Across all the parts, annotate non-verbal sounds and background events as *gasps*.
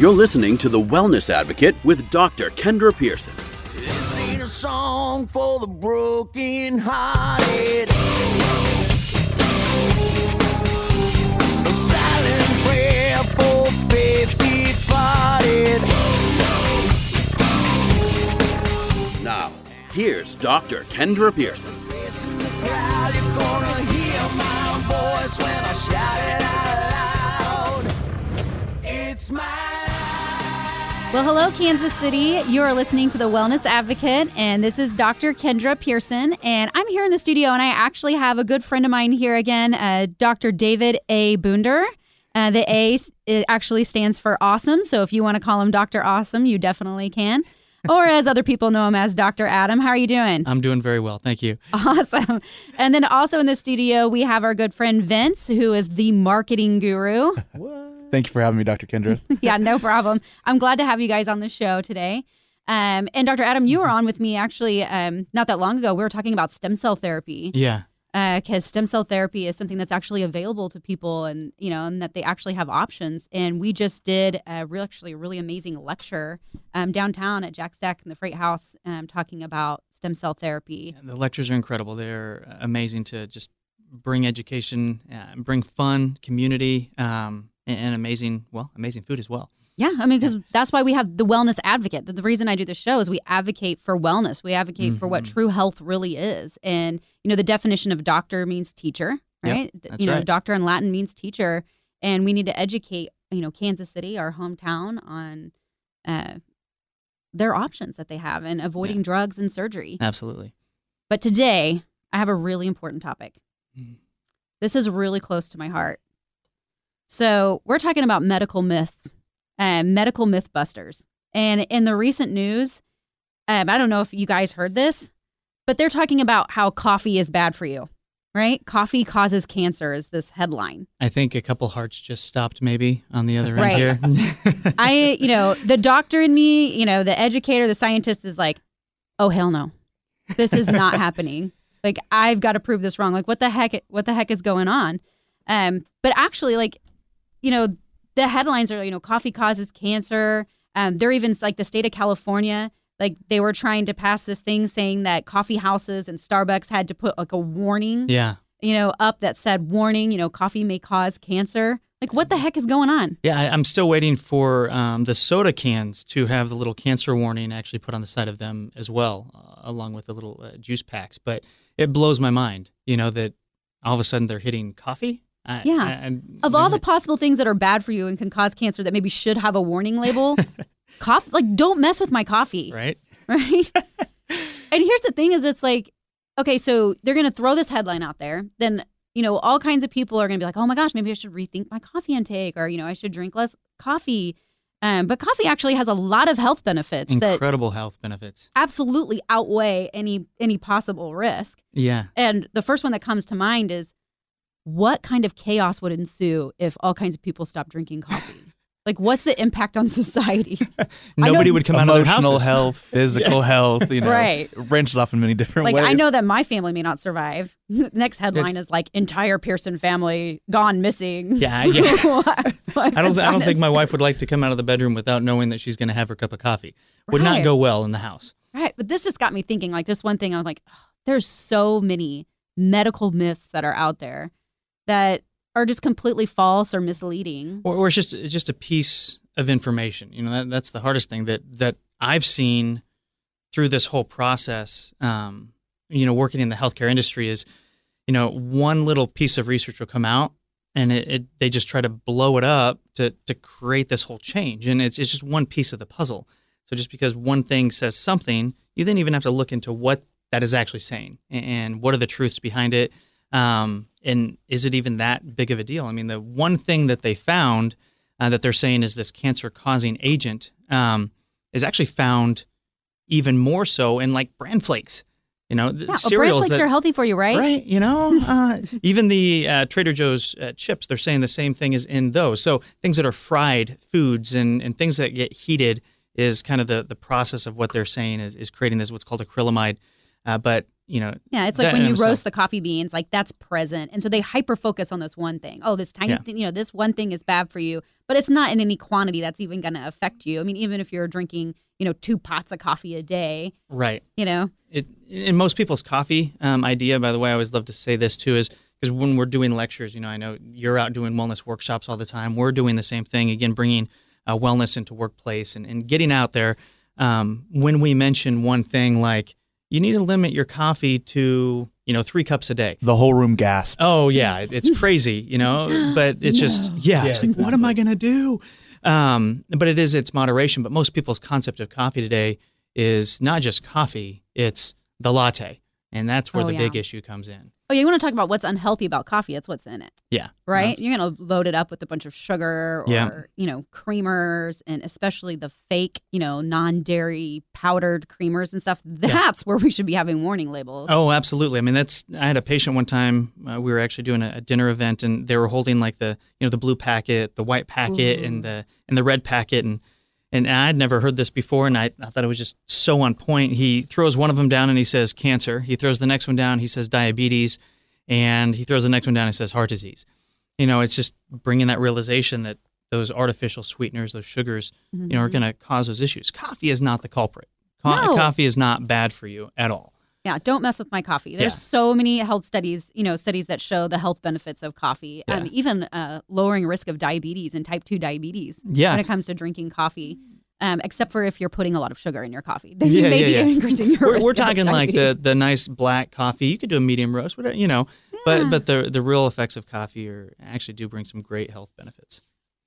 You're listening to The Wellness Advocate with Dr. Kendra Pearson. This ain't a song for the broken hearted. A silent prayer for faith departed. Now, here's Dr. Kendra Pearson. Crowd, Well, hello, Kansas City. You are listening to The Wellness Advocate, and this is Dr. Kendra Pearson. And I'm here in the studio, and I actually have a good friend of mine here again, uh, Dr. David A. Boonder. Uh, the A it actually stands for awesome. So if you want to call him Dr. Awesome, you definitely can. Or as other people know him as Dr. Adam. How are you doing? I'm doing very well. Thank you. Awesome. And then also in the studio, we have our good friend Vince, who is the marketing guru. Thank you for having me, Dr. Kendra. *laughs* yeah, no problem. I'm glad to have you guys on the show today. Um, and Dr. Adam, you were on with me actually um, not that long ago. We were talking about stem cell therapy Yeah. because stem cell therapy is something that's actually available to people, and you know, and that they actually have options. And we just did a real, actually, a really amazing lecture um, downtown at Jack Stack in the Freight House, um, talking about stem cell therapy. The lectures are incredible. They're amazing to just bring education, uh, bring fun, community, um, and, and amazing, well, amazing food as well. Yeah, I mean, because that's why we have the wellness advocate. The, the reason I do the show is we advocate for wellness. We advocate for what Mhm. true health really is. And, you know, the definition of doctor means teacher, right? That's you know, right. doctor in Latin means teacher. And we need to educate, you know, Kansas City, our hometown, on uh, their options that they have and avoiding drugs and surgery. Absolutely. But today, I have a really important topic. Mhm. This is really close to my heart. So, we're talking about medical myths, and medical myth busters. And in the recent news, um, I don't know if you guys heard this, but they're talking about how coffee is bad for you, right? Coffee causes cancer, is this headline. I think a couple hearts just stopped maybe on the other Right. end here. *laughs* I, you know, the doctor in me, you know, the educator, the scientist is like, oh hell no, this is not *laughs* happening. Like I've got to prove this wrong. Like what the heck? What the heck is going on? Um, but actually, like, you know, the headlines are, you know, coffee causes cancer. Um, they're even like the state of California. Like they were trying to pass this thing saying that coffee houses and Starbucks had to put like a warning, yeah. you know, up that said warning, you know, coffee may cause cancer. Like what the heck is going on? Yeah, I, I'm still waiting for um, the soda cans to have the little cancer warning actually put on the side of them as well, uh, along with the little uh, juice packs. But it blows my mind, you know, that all of a sudden they're hitting coffee. I, Yeah. I- I- of all the possible things that are bad for you and can cause cancer that maybe should have a warning label, *laughs* coffee like don't mess with my coffee, right? *laughs* right? and here's the thing: is it's like, okay, so they're gonna throw this headline out there, then you know all kinds of people are gonna be like, oh my gosh, maybe I should rethink my coffee intake, or you know I should drink less coffee. Um, but coffee actually has a lot of health benefits that Incredible health benefits. absolutely outweigh any any possible risk. Yeah. And the first one that comes to mind is what kind of chaos would ensue if all kinds of people stopped drinking coffee? like, what's the impact on society? *laughs* Nobody would come out of their Emotional health, *laughs* physical health, you know, Right. wrenches off in many different ways. like, ways. I know that my family may not survive. *laughs* Next headline It's- is like entire Pearson family gone missing. Yeah, yeah. What- what I don't. I don't think my wife would like to come out of the bedroom without knowing that she's going to have her cup of coffee. Would Right. not go well in the house. Right, but this just got me thinking. Like this one thing, I was like, "Oh, there's so many medical myths that are out there that are just completely false or misleading. or, or it's just it's just a piece of information. You know, that, that's the hardest thing that that I've seen through this whole process. Um, you know, working in the healthcare industry is, you know, one little piece of research will come out, and it, it they just try to blow it up to to create this whole change, and it's it's just one piece of the puzzle. So just because one thing says something, you then even have to look into what that is actually saying and, and what are the truths behind it. Um, and is it even that big of a deal? I mean, the one thing that they found uh, that they're saying is this cancer causing agent um, is actually found even more so in like bran flakes. You know, Yeah, bran cereals flakes that are healthy for you, right? Right, you know, *laughs* uh, even the uh, Trader Joe's uh, chips, they're saying the same thing as in those. So things that are fried foods and, and things that get heated is kind of the, the process of what they're saying is, is creating this what's called acrylamide. Uh, but you know, Yeah, it's like when you roast the coffee beans, like that's present. And so they hyper focus on this one thing. Oh, this tiny Yeah. thing, you know, this one thing is bad for you, but it's not in any quantity that's even going to affect you. I mean, even if you're drinking, you know, two pots of coffee a day, right. you know, it in most people's coffee um, idea by the way i always love to say this too is because when we're doing lectures you know i know you're out doing wellness workshops all the time we're doing the same thing again bringing uh, wellness into workplace and, and getting out there um, when we mention one thing like you need to limit your coffee to you know three cups a day The whole room gasps. Oh yeah, it's crazy, you know. *gasps* But it's just yeah, it's like what am I gonna do? Um, but it is it's moderation. But most people's concept of coffee today is not just coffee; it's the latte, and that's where Oh, the yeah. big issue comes in. Oh, you want to talk about what's unhealthy about coffee? It's what's in it, Yeah, right? You're going to load it up with a bunch of sugar or, Yeah. you know, creamers and especially the fake, you know, non dairy powdered creamers and stuff. That's where we should be having warning labels. Oh, absolutely. I mean, that's. I had a patient one time. Uh, we were actually doing a, a dinner event, and they were holding like the you know the blue packet, the white packet, and the and the red packet, and and I'd never heard this before, and I, I thought it was just so on point. He throws one of them down and he says cancer. He throws the next one down. He says diabetes, and he throws the next one down. and He says heart disease. You know, it's just bringing that realization that those artificial sweeteners, those sugars, you know, are mm-hmm. going to cause those issues. Coffee is not the culprit. Co- No. Coffee is not bad for you at all. Yeah, don't mess with my coffee. There's Yeah. so many health studies, you know, studies that show the health benefits of coffee, um, even uh, lowering risk of diabetes and type 2 diabetes Yeah. when it comes to drinking coffee, um, except for if you're putting a lot of sugar in your coffee. *laughs* Then Yeah, you may yeah, be yeah. increasing your we're, risk we're talking like the, the nice black coffee. You could do a medium roast, whatever, you know. But but the the real effects of coffee are actually do bring some great health benefits.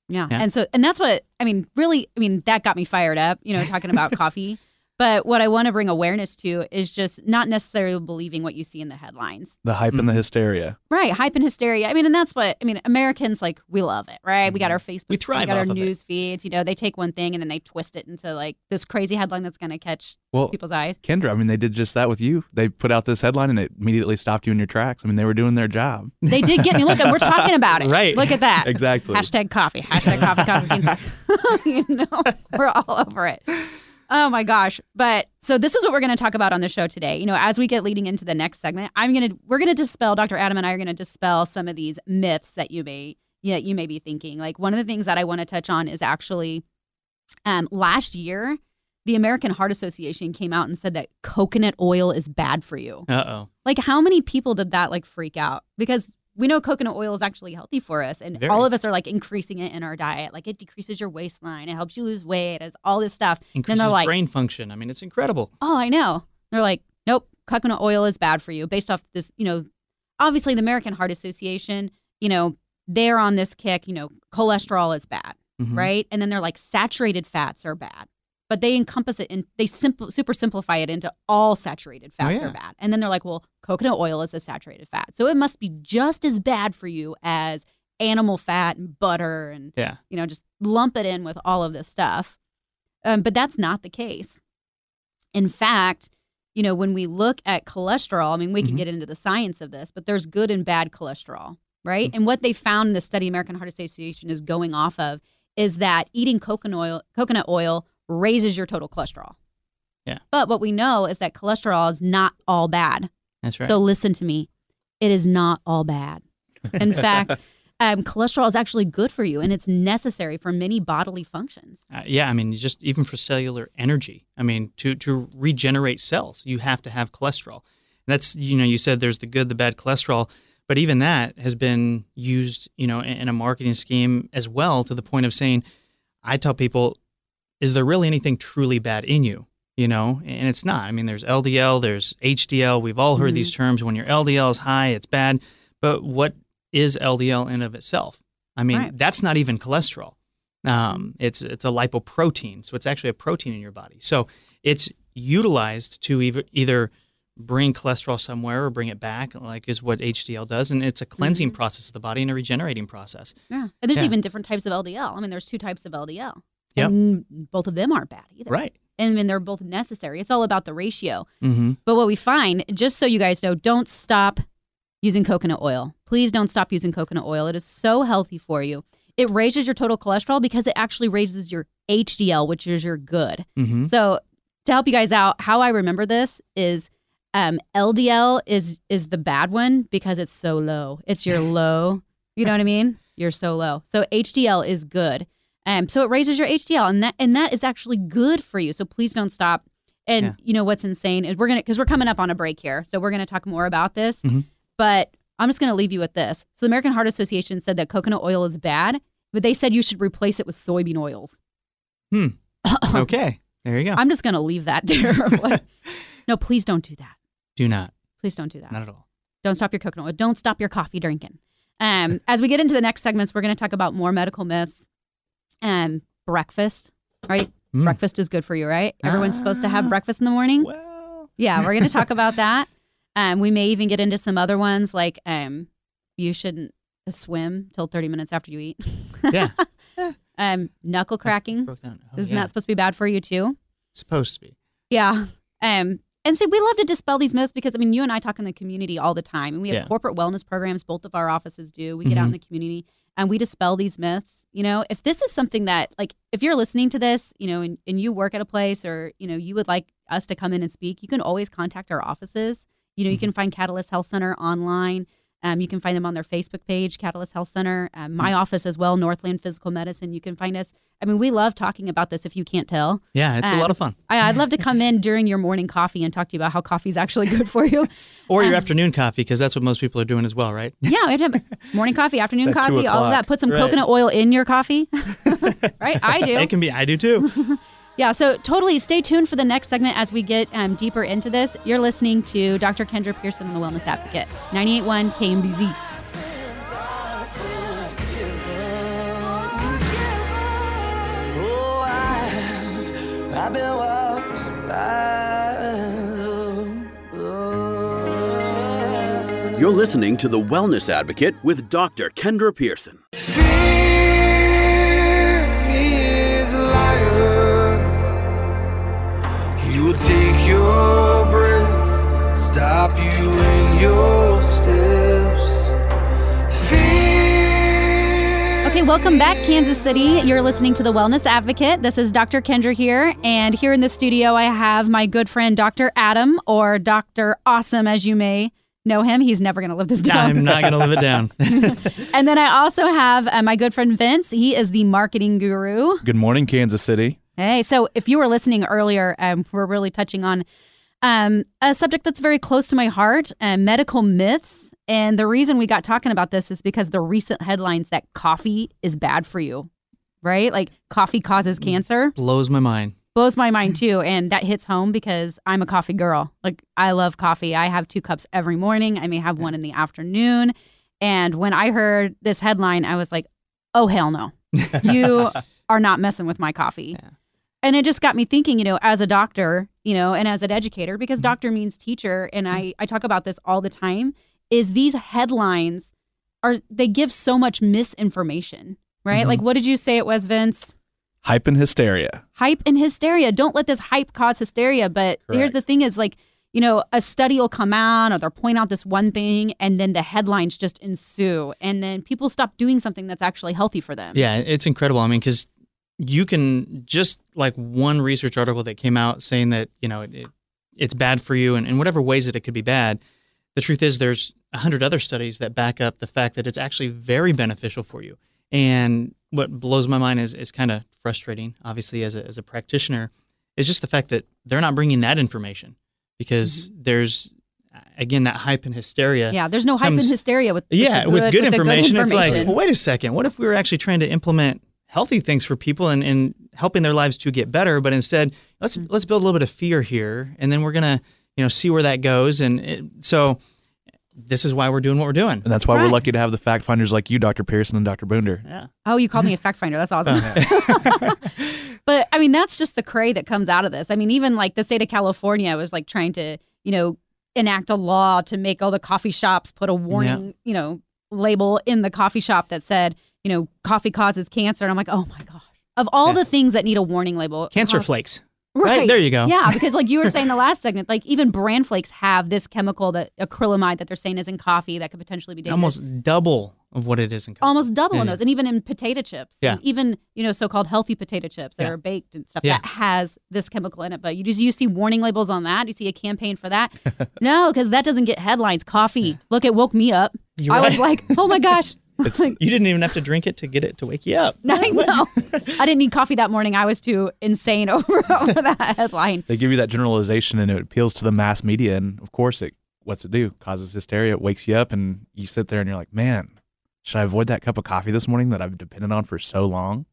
Yeah. Yeah. And so, and that's what, I mean, really, I mean, that got me fired up, you know, talking about coffee. But what I want to bring awareness to is just not necessarily believing what you see in the headlines. The hype and the hysteria. Right, hype and hysteria. I mean, and that's what I mean. Americans like we love it, right? We got our Facebook, Mm-hmm. We thrive got our off of it. news feeds. You know, they take one thing and then they twist it into like this crazy headline that's going to catch Well, people's eyes. Kendra, I mean, they did just that with you. They put out this headline and it immediately stopped you in your tracks. I mean, they were doing their job. They did get me. Look, we're talking about it. *laughs* Right. Look at that. Exactly. Hashtag coffee. Hashtag coffee. Coffee. *laughs* *laughs* you know, we're all over it. Oh my gosh. But so this is what we're going to talk about on the show today. You know, as we get leading into the next segment, I'm going to we're going to dispel Dr. Adam and I are going to dispel some of these myths that you may yeah, you may be thinking. Like one of the things that I want to touch on is actually um last year the American Heart Association came out and said that coconut oil is bad for you. Uh oh. Like how many people did that like freak out? Because we know coconut oil is actually healthy for us and Very. all of us are like increasing it in our diet. Like it decreases your waistline, it helps you lose weight, it has all this stuff. Increases then they're like, brain function. I mean, it's incredible. "Oh, I know." They're like, "Nope, coconut oil is bad for you." Based off this, you know, obviously the American Heart Association, you know, they're on this kick, you know, cholesterol is bad, Mhm. right? And then they're like saturated fats are bad. But they encompass it and they simple, super simplify it into all saturated fats yeah. are bad. And then they're like, well, coconut oil is a saturated fat. So it must be just as bad for you as animal fat and butter and, Yeah. you know, just lump it in with all of this stuff. Um, but that's not the case. In fact, you know, when we look at cholesterol, I mean, we can Mhm. get into the science of this, but there's good and bad cholesterol, right? And what they found in the study American Heart Association is going off of is that eating coconut oil, coconut oil raises your total cholesterol. Yeah. But what we know is that cholesterol is not all bad. That's right. So listen to me. It is not all bad. In *laughs* fact, um, cholesterol is actually good for you and it's necessary for many bodily functions. Uh, yeah, I mean, just even for cellular energy. I mean, to to regenerate cells, you have to have cholesterol. That's you know, you said there's the good, the bad cholesterol, but even that has been used, you know, in, in a marketing scheme as well to the point of saying, I tell people, is there really anything truly bad in you? You know, and it's not. I mean, there's LDL, there's HDL. We've all heard these terms. When your LDL is high, it's bad. But what is LDL in of itself? I mean, Right. that's not even cholesterol. Um, it's it's a lipoprotein, so it's actually a protein in your body. So it's utilized to either either bring cholesterol somewhere or bring it back, like is what HDL does, and it's a cleansing process of the body and a regenerating process. Yeah. And there's Yeah. even different types of LDL. I mean, there's two types of LDL. Yep. And both of them aren't bad either. Right. And, and they're both necessary. It's all about the ratio. Mm-hmm. But what we find, just so you guys know, don't stop using coconut oil. Please don't stop using coconut oil. It is so healthy for you. It raises your total cholesterol because it actually raises your HDL, which is your good. Mm-hmm. So, to help you guys out, how I remember this is Um, LDL is is the bad one because it's so low. It's your *laughs* low. You know what I mean? You're so low. So HDL is good. Um, so it raises your HDL, and that and that is actually good for you. So please don't stop. And Yeah. you know what's insane is we're gonna because we're coming up on a break here, so we're gonna talk more about this. Mhm. But I'm just gonna leave you with this. So the American Heart Association said that coconut oil is bad, but they said you should replace it with soybean oils. Hmm. *coughs* okay, there you go. I'm just gonna leave that there. *laughs* Like, no, please don't do that. Do not, Please don't do that. not at all. Don't stop your coconut oil. Don't stop your coffee drinking. Um, as we get into the next segments, we're going to talk about more medical myths and breakfast. Right? Mm. Breakfast is good for you, right? Everyone's supposed to have breakfast in the morning. Well, Yeah, we're going to talk about *laughs* that. Um, we may even get into some other ones like um, you shouldn't swim till 30 minutes after you eat. yeah. *laughs* um, knuckle cracking. Oh, Isn't yeah. that supposed to be bad for you too? supposed to be? Yeah. Um, and so we love to dispel these myths because I mean, you and I talk in the community all the time, and we have Yeah. corporate wellness programs. Both of our offices do. We get out in Mhm. the community and we dispel these myths. You know, if this is something that, like, if you're listening to this, you know, and, and you work at a place, or you know, you would like us to come in and speak, you can always contact our offices. You know, you mm-hmm. can find Catalyst Health Center online. Um, you can find them on their Facebook page, Catalyst Health Center. Um, my office as well, Northland Physical Medicine. You can find us. I mean, we love talking about this. If you can't tell, Yeah, it's a Um, lot of fun. I, I'd love to *laughs* come in during your morning coffee and talk to you about how coffee is actually good for you. Or your um, afternoon coffee, because that's what most people are doing as well, right? Yeah, we have *laughs* morning coffee, afternoon coffee, all of that. Put some Right. coconut oil in your coffee. *laughs* right? I do. It can be. I do too. Yeah, so totally stay tuned for the next segment as we get um, deeper into this. You're listening to Dr. Kendra Pearson on the Wellness Advocate, 98.1 KMBZ. I've, I've been watched by the You're listening to The Wellness Advocate with Dr. Kendra Pearson. Fear welcome back, Kansas City. You're listening to the Wellness Advocate. This is Dr. Kendra here, and here in the studio, I have my good friend Dr. Adam, or Dr. Awesome, as you may know him. He's never going to live this down. I'm not going to live it down. *laughs* *laughs* And then I also have uh, my good friend Vince. He is the marketing guru. Good morning, Kansas City. Hey, so if you were listening earlier, um, we're really touching on um, a subject that's very close to my heart uh, medical myths. And the reason we got talking about this is because the recent headlines that coffee is bad for you, right? Like coffee causes cancer Blows my mind. blows my mind too. And that hits home because I'm a coffee girl. Like I love coffee. I have two cups every morning. I may have one in the afternoon. And when I heard this headline, I was like, oh, hell no. You *laughs* are not messing with my coffee. Yeah. And it just got me thinking, you know, as a doctor, you know, and as an educator, because Mm-hmm. doctor means teacher, and I, I talk about this all the time, is these headlines are they give so much misinformation, right? Mm-hmm. Like what did you say it was, Vince? Hype and hysteria. hype and hysteria. Don't let this hype cause hysteria. But here's the thing is like, you know, a study will come out or they'll point out this one thing and then the headlines just ensue. And then people stop doing something that's actually healthy for them. Yeah, it's incredible. I mean, because you can just like one research article that came out saying that you know it, it, it's bad for you, and in whatever ways that it could be bad. The truth is, there's a hundred other studies that back up the fact that it's actually very beneficial for you. And what blows my mind is is kind of frustrating, obviously, as a as a practitioner, is just the fact that they're not bringing that information because there's again that hype and hysteria. Yeah, there's no hype Comes- and hysteria with with Yeah, the with good, with the information, it's like, well, wait a second. What if we were actually trying to implement healthy things for people and, and helping their lives to get better, but instead let's Mm. let's build a little bit of fear here, and then we're gonna you know see where that goes. And it, so this is why we're doing what we're doing. And that's why Right. we're lucky to have the fact finders like you, Dr. Pearson and Dr. Boonder. Yeah. Oh, you called me a fact finder. That's awesome. Uh-huh. *laughs* *laughs* but I mean, that's just the cray that comes out of this. I mean, even like the state of California was like trying to, you know, enact a law to make all the coffee shops put a warning, you know, label in the coffee shop that said, you know, coffee causes cancer. And I'm like, oh my gosh. Of all Yeah. the things that need a warning label, Cancer coffee- flakes. Right, there you go. Yeah, *laughs* because like you were saying the last segment, like even bran flakes have this chemical that acrylamide that they're saying is in coffee that could potentially be dangerous. Almost double of what it is in coffee. almost double in those, and even in potato chips. Yeah. Even you know so-called healthy potato chips that Yeah. are baked and stuff Yeah. that has this chemical in it. But you just you see warning labels on that. You see a campaign for that. *laughs* no, because that doesn't get headlines. Coffee. Look, it woke me up. You're I was like, oh my gosh. *laughs* It's Like, *laughs* You didn't even have to drink it to get it to wake you up. *laughs* I *laughs* know. I didn't need coffee that morning. I was too insane over over that headline. they give you that generalization and it appeals to the mass media and of course it what's it do causes hysteria it wakes you up and you sit there and you're like man should i avoid that cup of coffee this morning that i've depended on for so long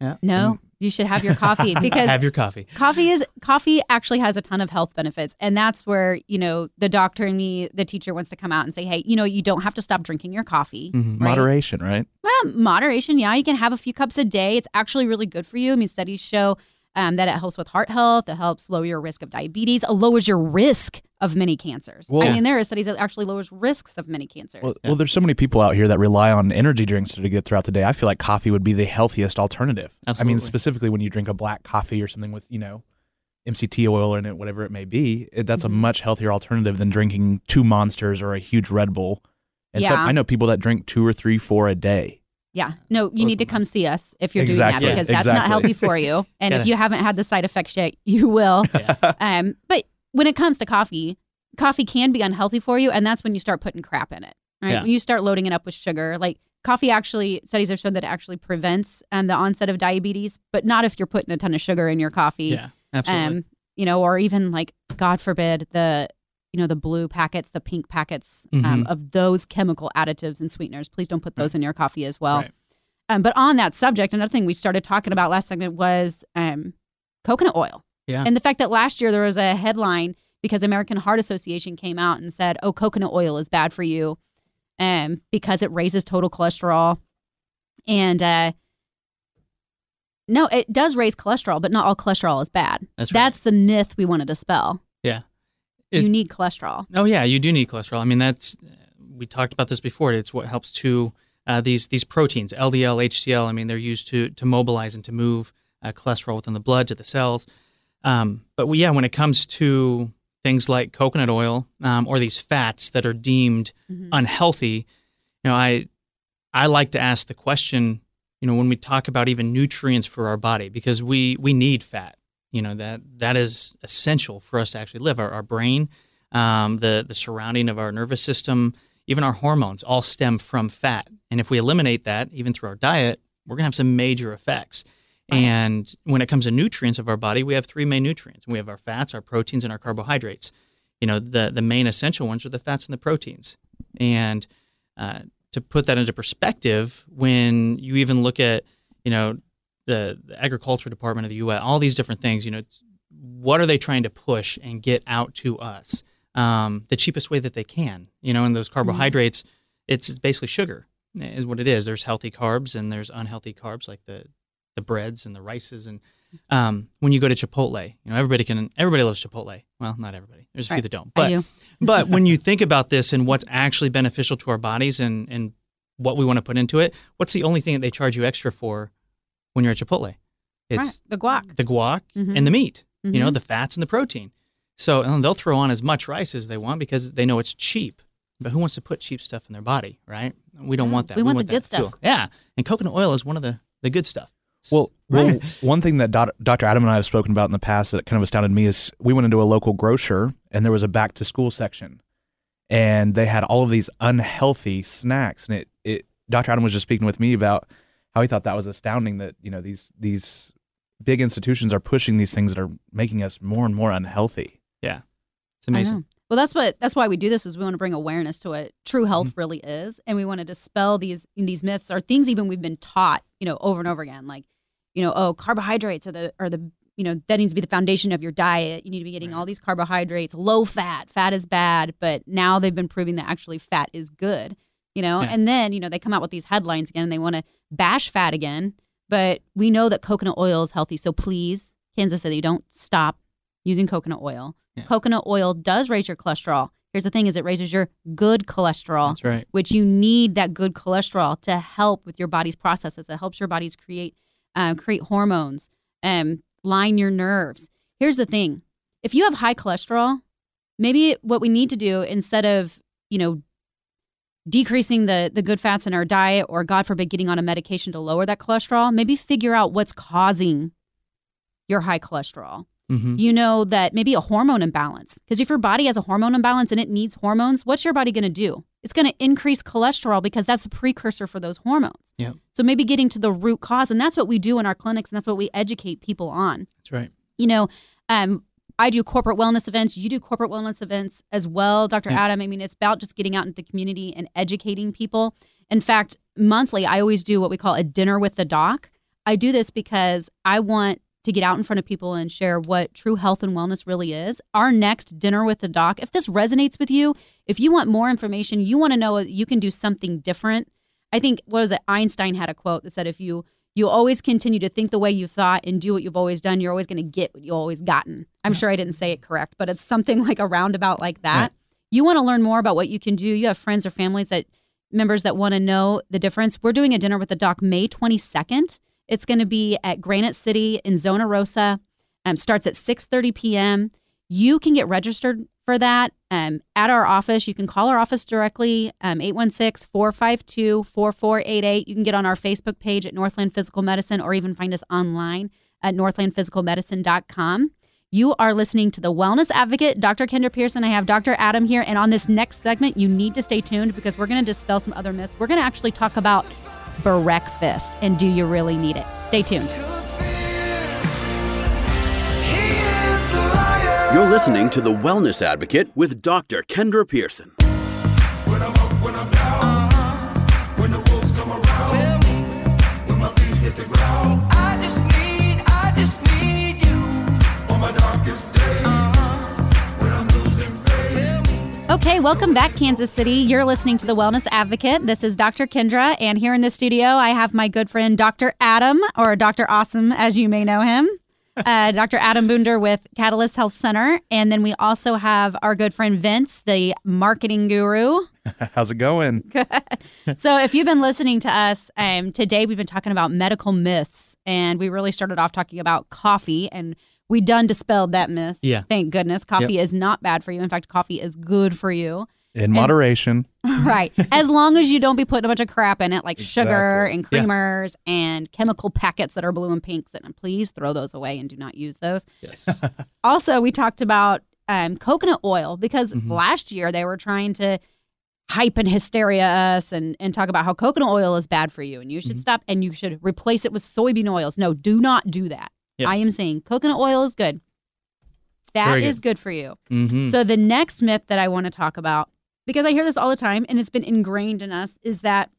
Yeah. No, you should have your coffee *laughs* because Have your coffee. coffee is coffee actually has a ton of health benefits and that's where you know the doctor and me the teacher wants to come out and say hey you know you don't have to stop drinking your coffee Mhm. right? moderation right well moderation yeah you can have a few cups a day it's actually really good for you i mean studies show um, that it helps with heart health it helps lower your risk of diabetes it lowers your risk of many cancers Well- i mean there are studies that actually lowers risks of many cancers Well, well, there's so many people out here that rely on energy drinks to get throughout the day. I feel like coffee would be the healthiest alternative. Absolutely. I mean, specifically when you drink a black coffee or something with, you know, MCT oil in it, whatever it may be, it, that's Mhm. a much healthier alternative than drinking two monsters or a huge Red Bull. And so Yeah. I know people that drink two or three, four a day. Yeah. No, you need to come see us if you're Exactly. doing that because that's not healthy for you. *laughs* And if you haven't had the side effects yet, you will. *laughs* Yeah. Um, but when it comes to coffee, coffee can be unhealthy for you, and that's when you start putting crap in it. Right? Yeah. When you start loading it up with sugar, like coffee actually studies have shown that it actually prevents um, the onset of diabetes, but not if you're putting a ton of sugar in your coffee. Yeah. Absolutely. Um, you know, or even like God forbid the you know the blue packets, the pink packets um, Mhm. of those chemical additives and sweeteners. Please don't put those in your coffee as well. Right. Um, but on that subject, another thing we started talking about last segment was um, coconut oil. Yeah. And the fact that last year there was a headline because American Heart Association came out and said, oh, coconut oil is bad for you um, because it raises total cholesterol. And uh, no, it does raise cholesterol, but not all cholesterol is bad. That's right. That's the myth we want to dispel. It- you need cholesterol. Oh yeah, you do need cholesterol. I mean, that's we talked about this before. It's what helps to uh, these these proteins, LDL, HDL. I mean, they're used to to mobilize and to move uh, cholesterol within the blood to the cells. Um, but we, yeah, when it comes to things like coconut oil um, or these fats that are deemed Mhm. unhealthy, you know, I I like to ask the question, you know, when we talk about even nutrients for our body, because we we need fat. You know that that is essential for us to actually live. Our, our brain, um, the the surrounding of our nervous system, even our hormones, all stem from fat. And if we eliminate that, even through our diet, we're gonna have some major effects. And when it comes to nutrients of our body, we have three main nutrients. We have our fats, our proteins, and our carbohydrates. You know, the the main essential ones are the fats and the proteins. And uh, to put that into perspective, when you even look at, you know, the, the agriculture department of the U.S., all these different things, you know, what are they trying to push and get out to us um, the cheapest way that they can? You know, and those carbohydrates, it's, it's basically sugar, is what it is. There's healthy carbs and there's unhealthy carbs like the the breads and the rices and um, when you go to Chipotle, you know everybody can everybody loves Chipotle. Well, not everybody. There's a few that don't. But do. *laughs* but when you think about this and what's actually beneficial to our bodies and, and what we want to put into it, what's the only thing that they charge you extra for when you're at Chipotle? It's right. The guac. the guac Mhm. and the meat, you know, Mhm. the fats and the protein. So and they'll throw on as much rice as they want because they know it's cheap. But who wants to put cheap stuff in their body, right? We don't Yeah. want that. We want the that good stuff. fuel. Yeah. And coconut oil is one of the, the good stuff. Well, well, *laughs* one thing that Doc- Dr. Adam and I have spoken about in the past that kind of astounded me is we went into a local grocer and there was a back to school section, and they had all of these unhealthy snacks. And it, it Dr. Adam was just speaking with me about how he thought that was astounding that you know these these big institutions are pushing these things that are making us more and more unhealthy. Yeah. It's amazing. Well, that's what that's why we do this is we want to bring awareness to what true health Mm-hmm. really is, and we want to dispel these these myths or things even we've been taught, you know, over and over again. Like, you know, oh, carbohydrates are the are the you know that needs to be the foundation of your diet. You need to be getting all these carbohydrates, low fat. Fat is bad, but now they've been proving that actually fat is good. You know, Yeah. and then you know they come out with these headlines again, and they want to bash fat again. But we know that coconut oil is healthy, so please, Kansas City, don't stop using coconut oil. Yeah. Coconut oil does raise your cholesterol. Here's the thing is it raises your good cholesterol, That's right. which you need that good cholesterol to help with your body's processes. It helps your bodies create uh, create hormones, um, line your nerves. Here's the thing. If you have high cholesterol, maybe what we need to do instead of, you know, decreasing the the good fats in our diet or god forbid getting on a medication to lower that cholesterol maybe figure out what's causing your high cholesterol. Hmm you know that maybe a hormone imbalance because if your body has a hormone imbalance and it needs hormones what's your body going to do? It's going to increase cholesterol because that's the precursor for those hormones. Yep. so maybe getting to the root cause and that's what we do in our clinics and that's what we educate people on. That's right. you know, um, I do corporate wellness events. You do corporate wellness events as well, Dr. Yeah. Mm. Adam. I mean, it's about just getting out into the community and educating people. In fact, monthly, I always do what we call a dinner with the doc. I do this because I want to get out in front of people and share what true health and wellness really is. Our next dinner with the doc, if this resonates with you, if you want more information, you want to know you can do something different. I think what was it? Einstein had a quote that said, "If you you always continue to think the way you thought and do what you've always done, you're always going to get what you always gotten." I'm sure I didn't say it correct, but it's something like a roundabout like that. Right. You want to learn more about what you can do. You have friends or families that members that want to know the difference. We're doing a dinner with the doc May 22nd. It's going to be at Granite City in Zona Rosa. Um, starts at 6:30 p.m. You can get registered for that um, at our office. You can call our office directly, um, 816 452 4488. You can get on our Facebook page at Northland Physical Medicine or even find us online at northlandphysicalmedicine.com. You are listening to the Wellness Advocate, Dr. Kendra Pearson. I have Dr. Adam here. And on this next segment, you need to stay tuned because we're going to dispel some other myths. We're going to actually talk about breakfast and do you really need it? Stay tuned. You're listening to The Wellness Advocate with Dr. Kendra Pearson. Okay, welcome back, Kansas City. You're listening to The Wellness Advocate. This is Dr. Kendra, and here in the studio, I have my good friend, Dr. Adam, or Dr. Awesome, as you may know him. Uh, Dr. Adam Boonder with Catalyst Health Center. And then we also have our good friend Vince, the marketing guru. *laughs* How's it going? So, if you've been listening to us um, today, we've been talking about medical myths, and we really started off talking about coffee, and we done dispelled that myth. Yeah. Thank goodness. Coffee is not bad for you. In fact, coffee is good for you. In moderation. *laughs* right. As long as you don't be putting a bunch of crap in it, like sugar Exactly. and Yeah. creamers and chemical packets that are blue and pinks, and please throw those away and do not use those. Yes. *laughs* Also, we talked about um, coconut oil because Mhm. last year they were trying to hype and hysteria us and, and talk about how coconut oil is bad for you and you should Mhm. stop and you should replace it with soybean oils. No, do not do that. Yeah. I am saying coconut oil is good. That Very is good for you. hmm So the next myth that I want to talk about, because I hear this all the time and it's been ingrained in us, is that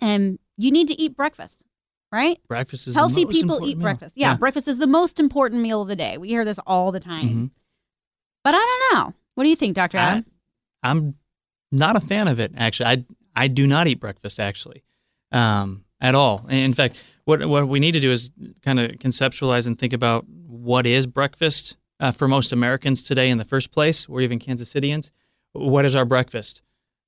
um you need to eat breakfast, right? breakfast is Healthy the most people eat meal. breakfast. Yeah, breakfast is the most important meal of the day. We hear this all the time. Mhm. But I don't know. What do you think, Doctor I'm not a fan of it. Actually, I I do not eat breakfast actually, um, at all. In fact, what what we need to do is kind of conceptualize and think about what is breakfast uh, for most Americans today in the first place, or even Kansas Cityans. What is our breakfast?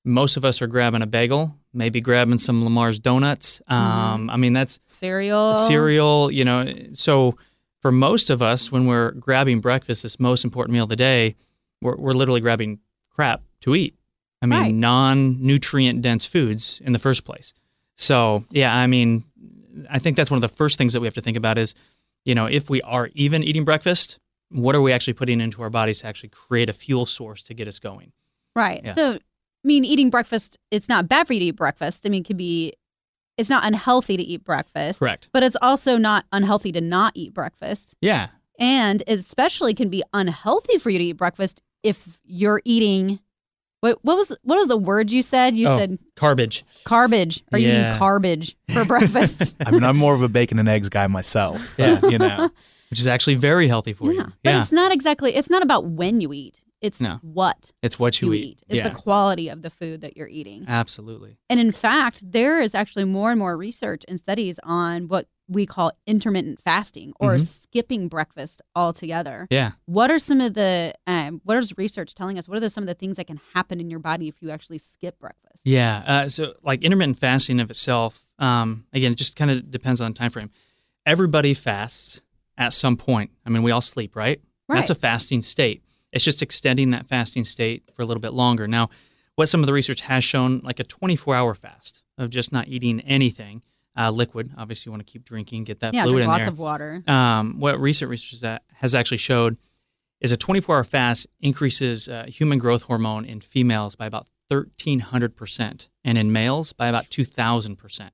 Most of us are grabbing a bagel, maybe grabbing some LaMar's donuts. Um, I mean, that's Cereal. cereal, you know. So for most of us, when we're grabbing breakfast, this most important meal of the day, we're, we're literally grabbing crap to eat. I mean, Right. non-nutrient dense foods in the first place. So yeah, I mean, I think that's one of the first things that we have to think about is, you know, if we are even eating breakfast, what are we actually putting into our bodies to actually create a fuel source to get us going? Right. Yeah. So, I mean, eating breakfast, it's not bad for you to eat breakfast. I mean, it could be, it's not unhealthy to eat breakfast. Correct. But it's also not unhealthy to not eat breakfast. Yeah. And especially can be unhealthy for you to eat breakfast if you're eating. What, what was what was the word you said? You Oh. said Garbage. garbage. Are you eating garbage for *laughs* breakfast? *laughs* I mean, I'm more of a bacon and eggs guy myself. Yeah. you know. Which is actually very healthy for yeah. you. But Yeah. it's not exactly. It's not about when you eat. It's No. what It's what you, you eat. eat. It's yeah. the quality of the food that you're eating. Absolutely. And in fact, there is actually more and more research and studies on what we call intermittent fasting or Mhm. skipping breakfast altogether. Yeah. What are some of the um, what is research telling us? What are the, some of the things that can happen in your body if you actually skip breakfast? Yeah. Uh, so, like intermittent fasting of itself, um, again, it just kind of depends on time frame. Everybody fasts at some point. I mean, we all sleep, right? Right. That's a fasting state. It's just extending that fasting state for a little bit longer. Now, what some of the research has shown, like a 24 hour fast of just not eating anything, uh, liquid. Obviously, you want to keep drinking, get that yeah, fluid in lots there. of water. um, what recent research that has actually showed is a 24 hour fast increases uh, human growth hormone in females by about 1300% and in males by about 2000%.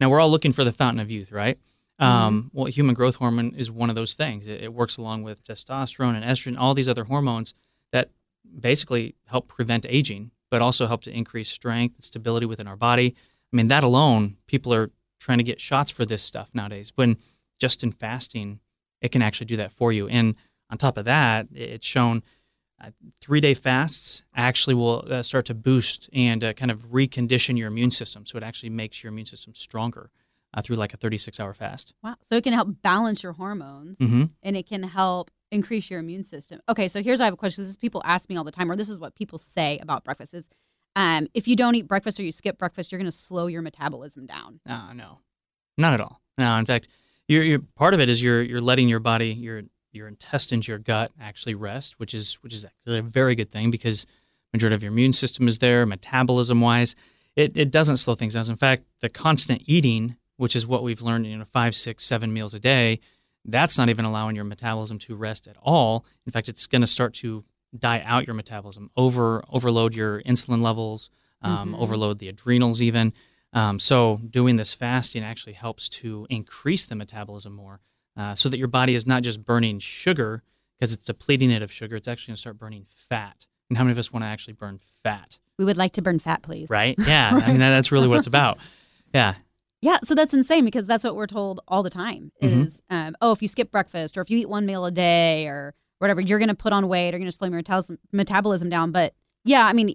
Now, we're all looking for the fountain of youth, right? Um, well, human growth hormone is one of those things. It, it works along with testosterone and estrogen, all these other hormones that basically help prevent aging, but also help to increase strength and stability within our body. I mean, that alone, people are trying to get shots for this stuff nowadays. When just in fasting, it can actually do that for you. And on top of that, it's shown uh, three day fasts actually will uh, start to boost and uh, kind of recondition your immune system. So it actually makes your immune system stronger uh, through like a 36 hour fast. Wow. So it can help balance your hormones Mm-hmm. and it can help increase your immune system. Okay, so here's I have a question. This is people ask me all the time, or this is what people say about breakfast is um, if you don't eat breakfast or you skip breakfast, you're going to slow your metabolism down. Uh, no, not at all. No, in fact, you're, you're part of it is you're you're letting your body, your your intestines, your gut actually rest, which is which is actually a very good thing because majority of your immune system is there, metabolism wise. It it doesn't slow things down. In fact, the constant eating, which is what we've learned, you know, five, six, seven meals a day, that's not even allowing your metabolism to rest at all. In fact, it's going to start to die out your metabolism, over overload your insulin levels, um, Mhm. overload the adrenals even. Um, so doing this fasting actually helps to increase the metabolism more, uh, so that your body is not just burning sugar because it's depleting it of sugar. It's actually going to start burning fat. And how many of us want to actually burn fat? We would like to burn fat, please. Right? *laughs* Yeah. I mean, that, that's really what it's about. *laughs* Yeah. Yeah, so that's insane because that's what we're told all the time Mhm. is, um, oh, if you skip breakfast or if you eat one meal a day or whatever, you're going to put on weight or you're going to slow your metabolism, metabolism down. But yeah, I mean,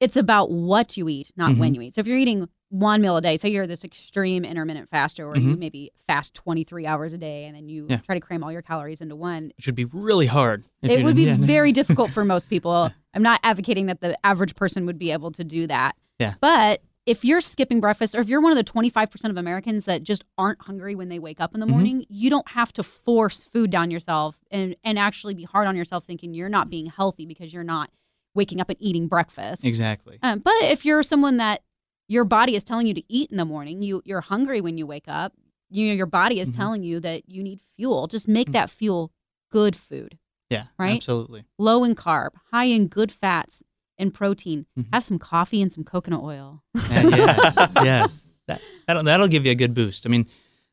it's about what you eat, not when you eat. So if you're eating one meal a day, say you're this extreme intermittent faster where you Mhm. maybe fast 23 hours a day and then you Yeah. try to cram all your calories into one, It would be really hard. it would be yeah. very difficult *laughs* for most people. I'm not advocating that the average person would be able to do that. Yeah. But if you're skipping breakfast or if you're one of the 25% of Americans that just aren't hungry when they wake up in the Mhm. morning, you don't have to force food down yourself and, and actually be hard on yourself thinking you're not being healthy because you're not waking up and eating breakfast. Exactly. Um, but if you're someone that your body is telling you to eat in the morning, you you're hungry when you wake up. You know your body is Mhm. telling you that you need fuel. Just make Mhm. that fuel good food, Yeah. Right? Absolutely. low in carb, high in good fats and protein. Mhm. Have some coffee and some coconut oil. Yes, *laughs* yes. That, that'll, that'll give you a good boost. I mean,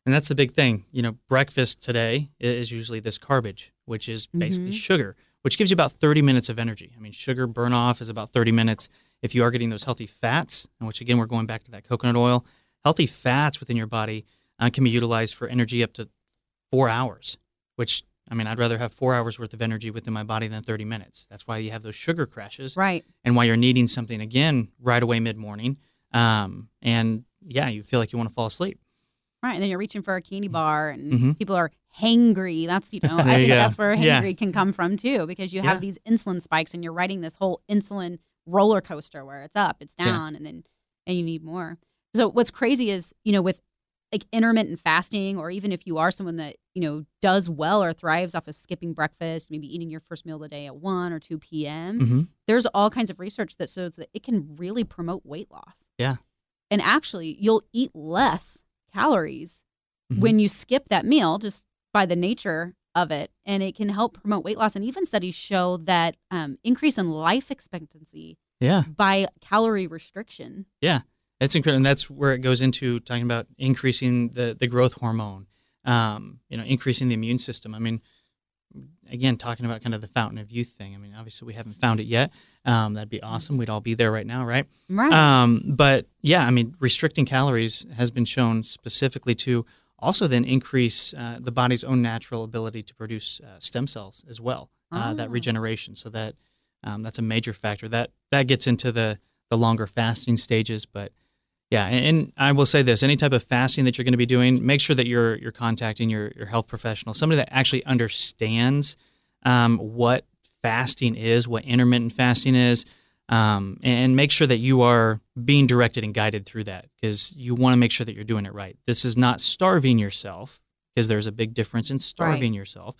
and that's the big thing. You know, breakfast today is usually this garbage, which is basically Mhm. sugar, which gives you about 30 minutes of energy. I mean, sugar burn off is about 30 minutes. If you are getting those healthy fats, and which again, we're going back to that coconut oil, healthy fats within your body uh, can be utilized for energy up to four hours, which I mean, I'd rather have four hours worth of energy within my body than 30 minutes. That's why you have those sugar crashes Right. and why you're needing something again right away mid morning. Um, and yeah, you feel like you want to fall asleep. Right. And then you're reaching for a candy bar and Mhm. people are hangry. That's, you *laughs* know, I think that's where Yeah. can come from too, because you Yeah. have these insulin spikes and you're riding this whole insulin roller coaster where it's up, it's Yeah. down, and then and you need more. So what's crazy is, you know, with like intermittent fasting, or even if you are someone that, you know, does well or thrives off of skipping breakfast, maybe eating your first meal of the day at one or two PM, Mm-hmm. there's all kinds of research that shows that it can really promote weight loss. Yeah. And actually, you'll eat less calories Mhm. when you skip that meal just by the nature of it. And it can help promote weight loss. And even studies show that um, increase in life expectancy Yeah. by calorie restriction. Yeah, it's incredible, and that's where it goes into talking about increasing the the growth hormone. Um, you know, increasing the immune system. I mean, again, talking about kind of the fountain of youth thing. I mean, obviously we haven't found it yet. Um, that'd be awesome. We'd all be there right now, right? Right. Um, but yeah, I mean, restricting calories has been shown specifically to also then increase uh, the body's own natural ability to produce uh, stem cells as well. Uh, That Oh. regeneration. So that um, that's a major factor. That that gets into the the longer fasting stages, but. Yeah, and, I will say this: any type of fasting that you're going to be doing, make sure that you're you're contacting your your health professional, somebody that actually understands um, what fasting is, what intermittent fasting is, um, and make sure that you are being directed and guided through that because you want to make sure that you're doing it right. This is not starving yourself because there's a big difference in starving yourself.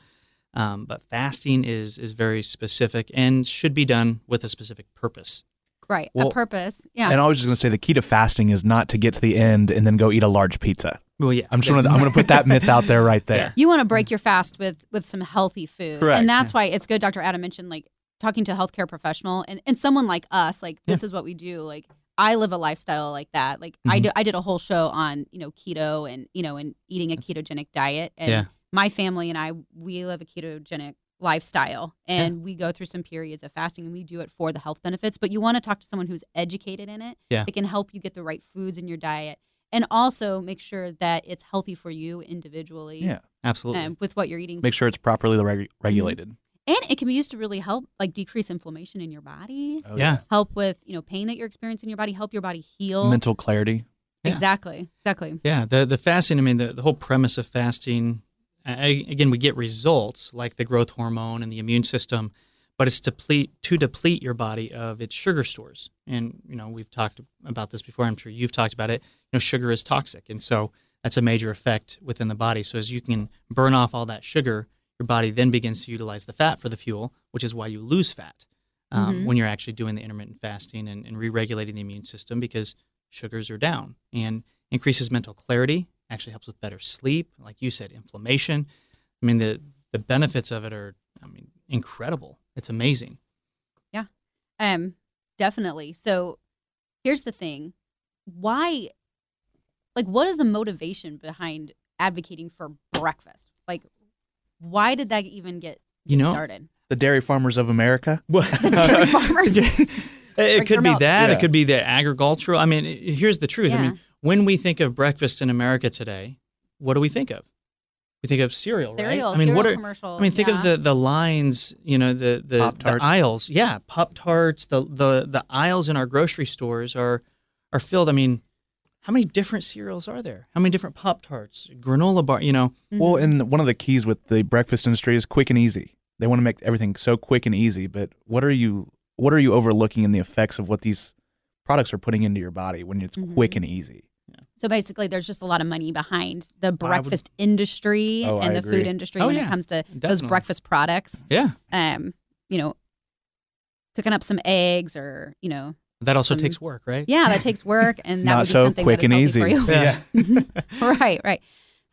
Um, but fasting is is very specific and should be done with a specific purpose. Right. Well, a purpose. Yeah. And I was just going to say the key to fasting is not to get to the end and then go eat a large pizza. Well, yeah. I'm just gonna, I'm going to put that myth out there right there. *laughs* you want to break your fast with with some healthy food Correct, and that's why it's good dr adam mentioned like talking to a healthcare professional and, and someone like us like this is what we do like i live a lifestyle like that like i Mhm. do i did a whole show on you know keto and you know and eating a ketogenic diet and Yeah. my family and i we live a ketogenic lifestyle and we go through some periods of fasting and we do it for the health benefits but you want to talk to someone who's educated in it Yeah. that can help you get the right foods in your diet and also make sure that it's healthy for you individually Yeah. Absolutely. um, with what you're eating. Make sure it's properly reg- regulated. and it can be used to really help like decrease inflammation in your body, Oh, yeah. help with, you know, pain that you're experiencing in your body, help your body heal. Mental clarity. Yeah. Exactly. Exactly. Yeah, the the fasting. I mean, the, the whole premise of fasting. I, again, we get results like the growth hormone and the immune system, but it's deplete to deplete your body of its sugar stores. And you know, we've talked about this before. I'm sure you've talked about it. You know, sugar is toxic, and so that's a major effect within the body. So as you can burn off all that sugar, your body then begins to utilize the fat for the fuel, which is why you lose fat um, Mhm. when you're actually doing the intermittent fasting and, and re-regulating the immune system because sugars are down and increases mental clarity actually helps with better sleep like you said inflammation i mean the the benefits of it are i mean incredible it's amazing Yeah, Um, definitely. So here's the thing. Why like what is the motivation behind advocating for breakfast? Like why did that even get, You know- started? The dairy farmers of America. *laughs* *laughs* dairy farmers. *laughs* it Drink could be milk. that Yeah. it could be the agricultural i mean here's the truth i mean when we think of breakfast in america today what do we think of we think of cereal, Cereal, right i mean what are commercial. I mean, think yeah. of the the lines, you know, the the, the aisles. Yeah, pop tarts. The the the aisles in our grocery stores are are filled. I mean, how many different cereals are there? How many different pop tarts, granola bar? You know, Well, Mhm. and one of the keys with the breakfast industry is quick and easy. They want to make everything so quick and easy, but what are you what are you overlooking in the effects of what these products are putting into your body when it's quick Mhm. and easy? So basically, there's just a lot of money behind the would- breakfast industry Oh, and I the agree. food industry Oh, when yeah, it comes to those breakfast products. yeah. Um, you know, cooking up some eggs or you know, That also Some- takes work, right? yeah, that takes work, *laughs* and that Not would so something quick that and easy. you. *laughs* right, right.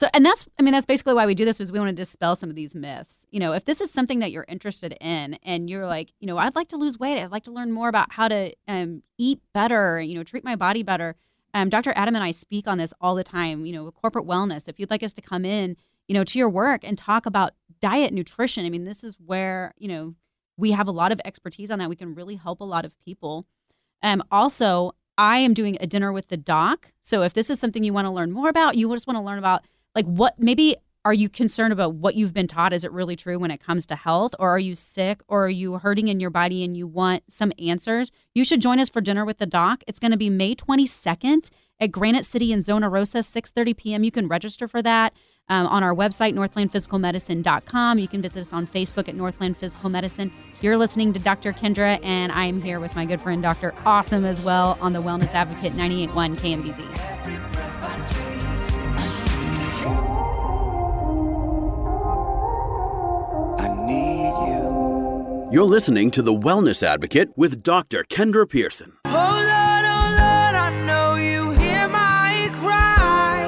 So, and that's, I mean, that's basically why we do this is we want to dispel some of these myths. You know, if this is something that you're interested in and you're like, you know, I'd like to lose weight, I'd like to learn more about how to um, eat better, you know, treat my body better. Um, Dr. Adam and I speak on this all the time, you know, corporate wellness. If you'd like us to come in, you know, to your work and talk about diet, nutrition, I mean, this is where, you know, we have a lot of expertise on that. We can really help a lot of people. Um, also, I am doing a dinner with the doc. So if this is something you want to learn more about, you just want to learn about like what maybe are you concerned about what you've been taught? Is it really true when it comes to health? Or are you sick or are you hurting in your body and you want some answers? You should join us for dinner with the doc. It's going to be May 22nd at Granite City in Zona Rosa, 6.30 p.m. You can register for that um, on our website, northlandphysicalmedicine.com. You can visit us on Facebook at Northland Physical Medicine. You're listening to Dr. Kendra, and I am here with my good friend Dr. Awesome as well on the Wellness Advocate 98.1 KMBZ. You're listening to The Wellness Advocate with Dr. Kendra Pearson. Oh Lord, oh Lord, I know you hear my cry.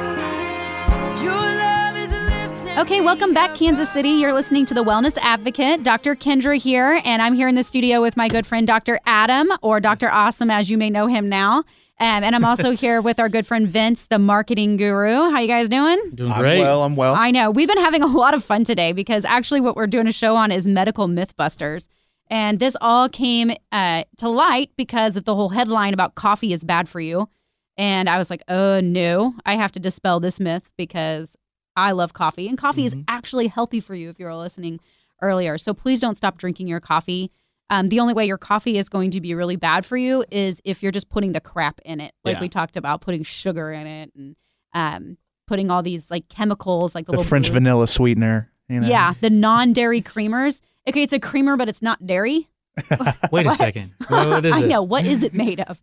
Your love is lifting Okay, welcome back, Kansas City. You're listening to the Wellness Advocate. Dr. Kendra here, and I'm here in the studio with my good friend Dr. Adam, or Dr. Awesome, as you may know him now. Um, and I'm also *laughs* here with our good friend Vince, the marketing guru. How you guys doing? Doing I'm great. well. I'm well. I know. We've been having a lot of fun today because actually, what we're doing a show on is medical mythbusters. And this all came uh, to light because of the whole headline about coffee is bad for you. And I was like, oh no, I have to dispel this myth because I love coffee. And coffee is actually healthy for you if you were listening earlier. So please don't stop drinking your coffee. Um, the only way your coffee is going to be really bad for you is if you're just putting the crap in it, like Yeah. we talked about, putting sugar in it and um, putting all these like chemicals, like the, the French blue- vanilla sweetener. You know? Yeah, the non-dairy creamers. Okay, it's a creamer, but it's not dairy. *laughs* Wait a second. What is it? *laughs* I know. What is it made of?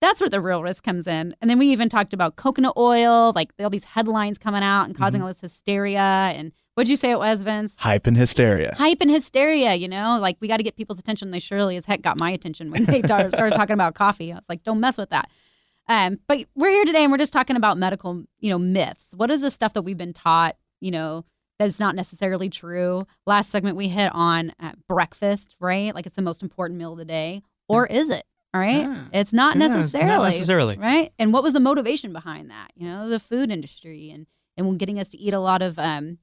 That's where the real risk comes in. And then we even talked about coconut oil, like all these headlines coming out and causing Mm-hmm. all this hysteria. And What'd you say it was, Vince? Hype and hysteria. Hype and hysteria, you know, like we got to get people's attention. They surely as heck got my attention when they started *laughs* talking about coffee. I was like, don't mess with that. Um, but we're here today and we're just talking about medical, you know, myths. What is the stuff that we've been taught, you know, that's not necessarily true? Last segment we hit on uh, breakfast, right? Like it's the most important meal of the day, or is it? All right, Yeah. it's not Yeah, it's not necessarily. necessarily. right? And what was the motivation behind that? You know, the food industry and and getting us to eat a lot of um.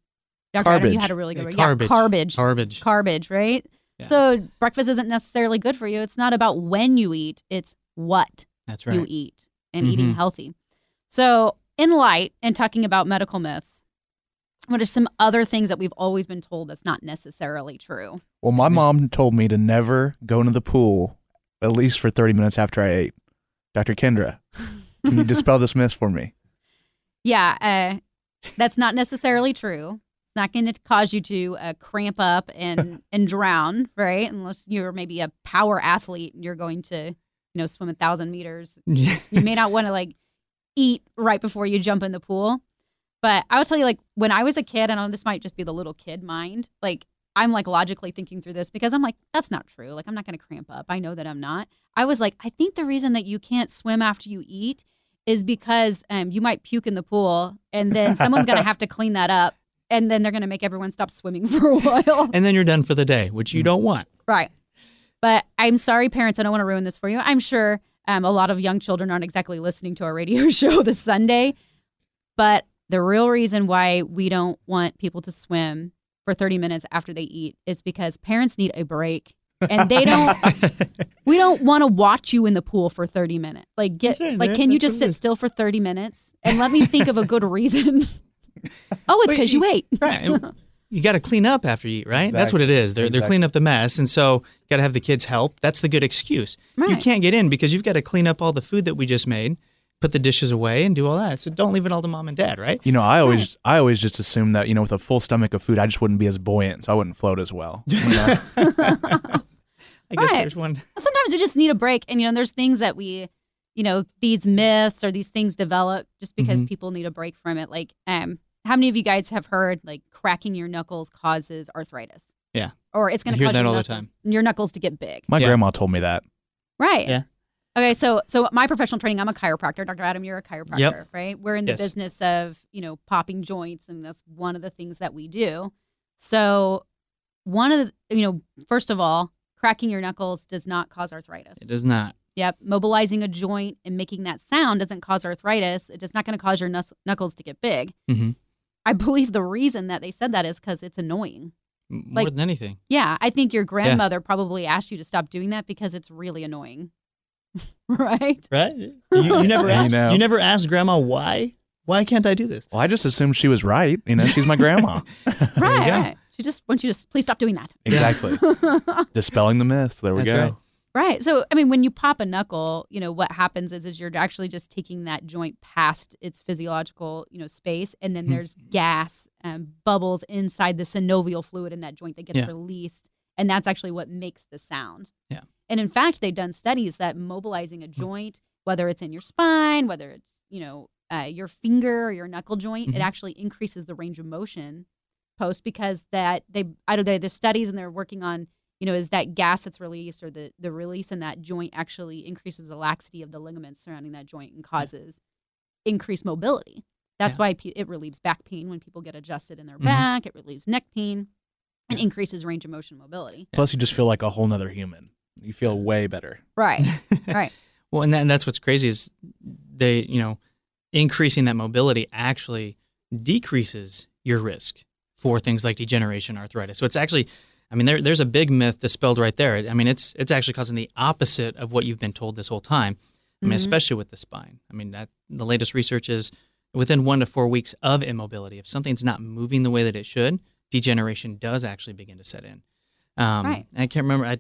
Dr. Adam, you had a really good Yeah, word. garbage. Yeah, garbage Garbage. garbage, right? Yeah. So breakfast isn't necessarily good for you. It's not about when you eat, it's what That's right. you eat and eating Mhm. healthy. So, in light and talking about medical myths, what are some other things that we've always been told that's not necessarily true? Well, my mom told me to never go into the pool at least for 30 minutes after I ate. Dr. Kendra, can you *laughs* dispel this myth for me? Yeah, uh, that's not necessarily true. It's not going to cause you to uh, cramp up and *laughs* and drown, right? Unless you're maybe a power athlete and you're going to, you know, swim a thousand meters you may not want to like eat right before you jump in the pool. But I will tell you, like, when I was a kid, and this might just be the little kid mind, like, I'm like logically thinking through this because I'm like, that's not true. Like, I'm not going to cramp up. I know that I'm not. I was like, I think the reason that you can't swim after you eat is because um, you might puke in the pool and then someone's going *laughs* to have to clean that up. And then they're going to make everyone stop swimming *laughs* for a while. and then you're done for the day, which you don't want. Right. But I'm sorry, parents. I don't want to ruin this for you. I'm sure um, a lot of young children aren't exactly listening to our radio *laughs* show this Sunday. But the real reason why we don't want people to swim for 30 minutes after they eat is because parents need a break. And they don't, *laughs* we don't want to watch you in the pool for 30 minutes. Like, get, right, like, man. can you just sit still for 30 minutes and let me think of a good reason? Oh, it's because you you- ate. Right. You got to clean up after you eat, right? That's what it is. They're, they're cleaning up the mess. And so you got to have the kids help. That's the good excuse. You can't get in because you've got to clean up all the food that we just made, put the dishes away, and do all that. So don't leave it all to mom and dad, right? You know, I always I always just assume that, you know, with a full stomach of food, I just wouldn't be as buoyant, so I wouldn't float as well. You know? *laughs* I guess Right. there's one. sometimes we just need a break and you know there's things that we you know these myths or these things develop just because Mhm. people need a break from it like um how many of you guys have heard like cracking your knuckles causes arthritis Yeah. or it's going to cause that your, all the knuckles, time. your knuckles to get big My Yeah. grandma told me that. right Yeah. okay so so my professional training i'm a chiropractor dr adam you're a chiropractor right we're in the Yes. business of you know popping joints and that's one of the things that we do so one of the you know first of all cracking your knuckles does not cause arthritis It does not. Yep. Mobilizing a joint and making that sound doesn't cause arthritis. It is not going to cause your knuck- knuckles to get big. Mhm. I believe the reason that they said that is because it's annoying. More Like- than anything. Yeah. I think your grandmother probably asked you to stop doing that because it's really annoying. *laughs* right? Right? You, you never *laughs* You asked. know. You never asked grandma why. Why can't I do this? Well, I just assumed she was right. You know, she's my grandma. *laughs* Right. go. right. She just wants you to please stop doing that. exactly. Dispelling the myths. There we That's go. right. Right. So, I mean, when you pop a knuckle, you know, what happens is, is you're actually just taking that joint past its physiological, you know, space. And then Hmm. there's gas and bubbles inside the synovial fluid in that joint that gets Yeah. released. And that's actually what makes the sound. Yeah. And in fact, they've done studies that mobilizing a joint, whether it's in your spine, whether it's, you know, uh, your finger or your knuckle joint, Mhm. it actually increases the range of motion post because that they, I don't know, the studies and they're working on you know, is that gas that's released or the, the release in that joint actually increases the laxity of the ligaments surrounding that joint and causes increased mobility. That's Yeah. why it relieves back pain when people get adjusted in their Mhm. back. It relieves neck pain and increases range of motion mobility. Plus, you just feel like a whole nother human. You feel way better. Right. *laughs* right. Well, and, that, and that's what's crazy is they, you know, increasing that mobility actually decreases your risk for things like degeneration, arthritis. So it's actually, I mean, there, there's a big myth dispelled right there. I mean, it's it's actually causing the opposite of what you've been told this whole time. I mean, Mhm. especially with the spine. I mean, that the latest research is within one to four weeks of immobility, if something's not moving the way that it should, degeneration does actually begin to set in. Um, Right. I can't remember. I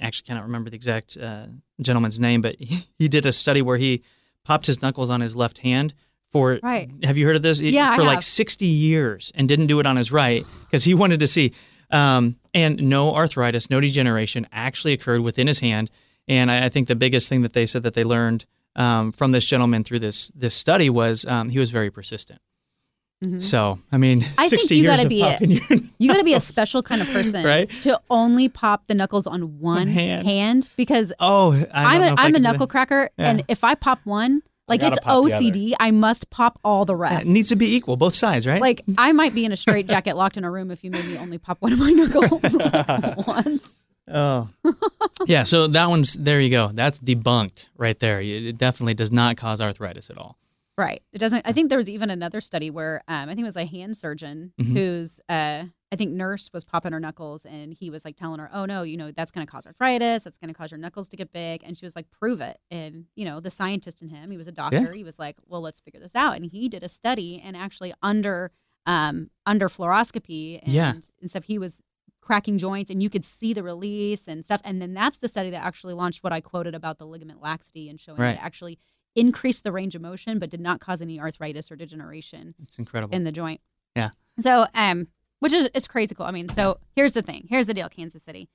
actually cannot remember the exact uh, gentleman's name, but *laughs* he, he did a study where he popped his knuckles on his left hand for. Right. Have you heard of this? It- Yeah, I for like sixty years, and didn't do it on his right because he wanted to see. Um, and no arthritis, no degeneration actually occurred within his hand. And I, I think the biggest thing that they said that they learned um, from this gentleman through this this study was um, he was very persistent. So I mean, Mm-hmm. I think *laughs* you gotta be a- You got to be a special kind of person Right? to only pop the knuckles on one hand. because Oh, I I'm know a, I'm a knuckle cracker, and if I pop one, like it's OCD, I must pop all the Yeah, rest. It needs to be equal, both sides, right? like I might be in a straight jacket, *laughs* locked in a room, if you made me only pop one of my knuckles *laughs* once. Oh, *laughs* yeah. So that one's there. You go. That's debunked right there. It definitely does not cause arthritis at all. Right. It doesn't. I think there was even another study where um, I think it was a hand surgeon Mhm. whose uh, I think nurse was popping her knuckles, and he was like telling her, "Oh no, you know that's going to cause arthritis. That's going to cause your knuckles to get big." And she was like, "Prove it." And you know, the scientist in him, he was a doctor. He was like, "Well, let's figure this out." And he did a study, and actually under um, under fluoroscopy and, Yeah. and stuff, he was cracking joints, and you could see the release and stuff. And then that's the study that actually launched what I quoted about the ligament laxity and showing Right. that it actually increased the range of motion, but did not cause any arthritis or degeneration It's incredible. in the joint. Yeah. So, um, which is it's crazy cool. I mean, so here's the thing. Here's the deal, Kansas City.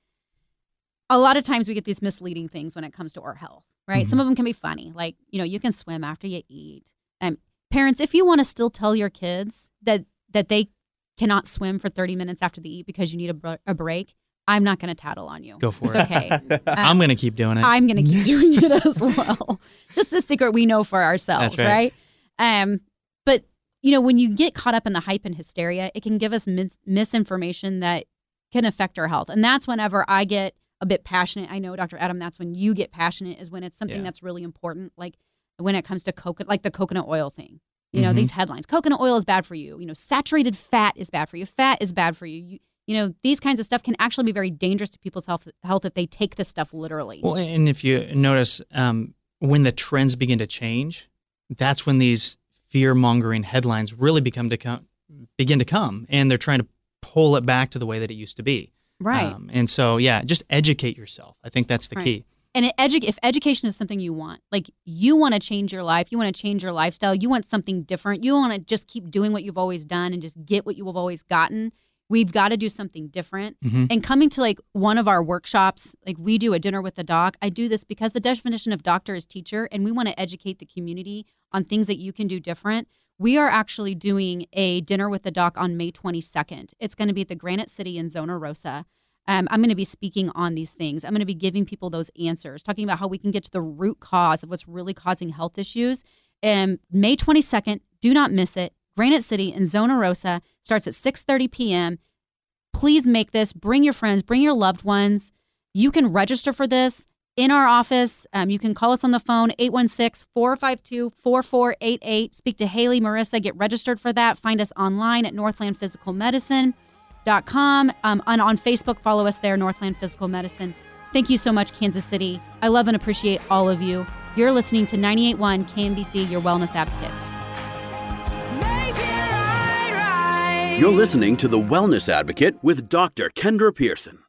A lot of times we get these misleading things when it comes to our health, right? Mm-hmm. Some of them can be funny, like you know, you can swim after you eat. Um, parents, if you want to still tell your kids that that they cannot swim for 30 minutes after they eat because you need a, br- a break, I'm not going to tattle on you. Go for It's it. okay. *laughs* I'm gonna keep doing it. I'm going to keep *laughs* doing it as well. Just the secret we know for ourselves, That's right. Um, you know, when you get caught up in the hype and hysteria, it can give us mis- misinformation that can affect our health, and that's whenever I get a bit passionate. I know, Dr. Adam, that's when you get passionate is when it's something Yeah. that's really important, like when it comes to coconut, like the coconut oil thing. You know, Mhm. these headlines: coconut oil is bad for you. You know, saturated fat is bad for you. Fat is bad for you. you you know, these kinds of stuff can actually be very dangerous to people's health, health if they take this stuff literally. Well, and if you notice, um, when the trends begin to change, that's when these fear mongering headlines really become to come, begin to come, and they're trying to pull it back to the way that it used to be. right. Um, and so, yeah, just educate yourself. I think that's the Right. key. and it edu- if education is something you want, like you want to change your life, you want to change your lifestyle, you want something different, you want to just keep doing what you've always done and just get what you've always gotten, we've got to do something different. Mhm. And coming to like one of our workshops, like we do a dinner with the doc, I do this because the definition of doctor is teacher, and we want to educate the community on things that you can do different. We are actually doing a dinner with the doc on May 22nd. It's going to be at the Granite City in Zona Rosa. Um, I'm going to be speaking on these things. I'm going to be giving people those answers, talking about how we can get to the root cause of what's really causing health issues. Um, May 22nd, do not miss it. Granite City in Zona Rosa starts at 6:30 p.m. Please make this. Bring your friends. Bring your loved ones. You can register for this in our office. Um, you can call us on the phone 816-452-4488. Speak to Haley, Marissa. Get registered for that. Find us online at Northland Physical Medicine com. Um, and on Facebook, follow us there, Northland Physical Medicine. Thank you so much, Kansas City. I love and appreciate all of you. You're listening to 98.1 KMBZ, your wellness advocate. You're listening to The Wellness Advocate with Dr. Kendra Pearson.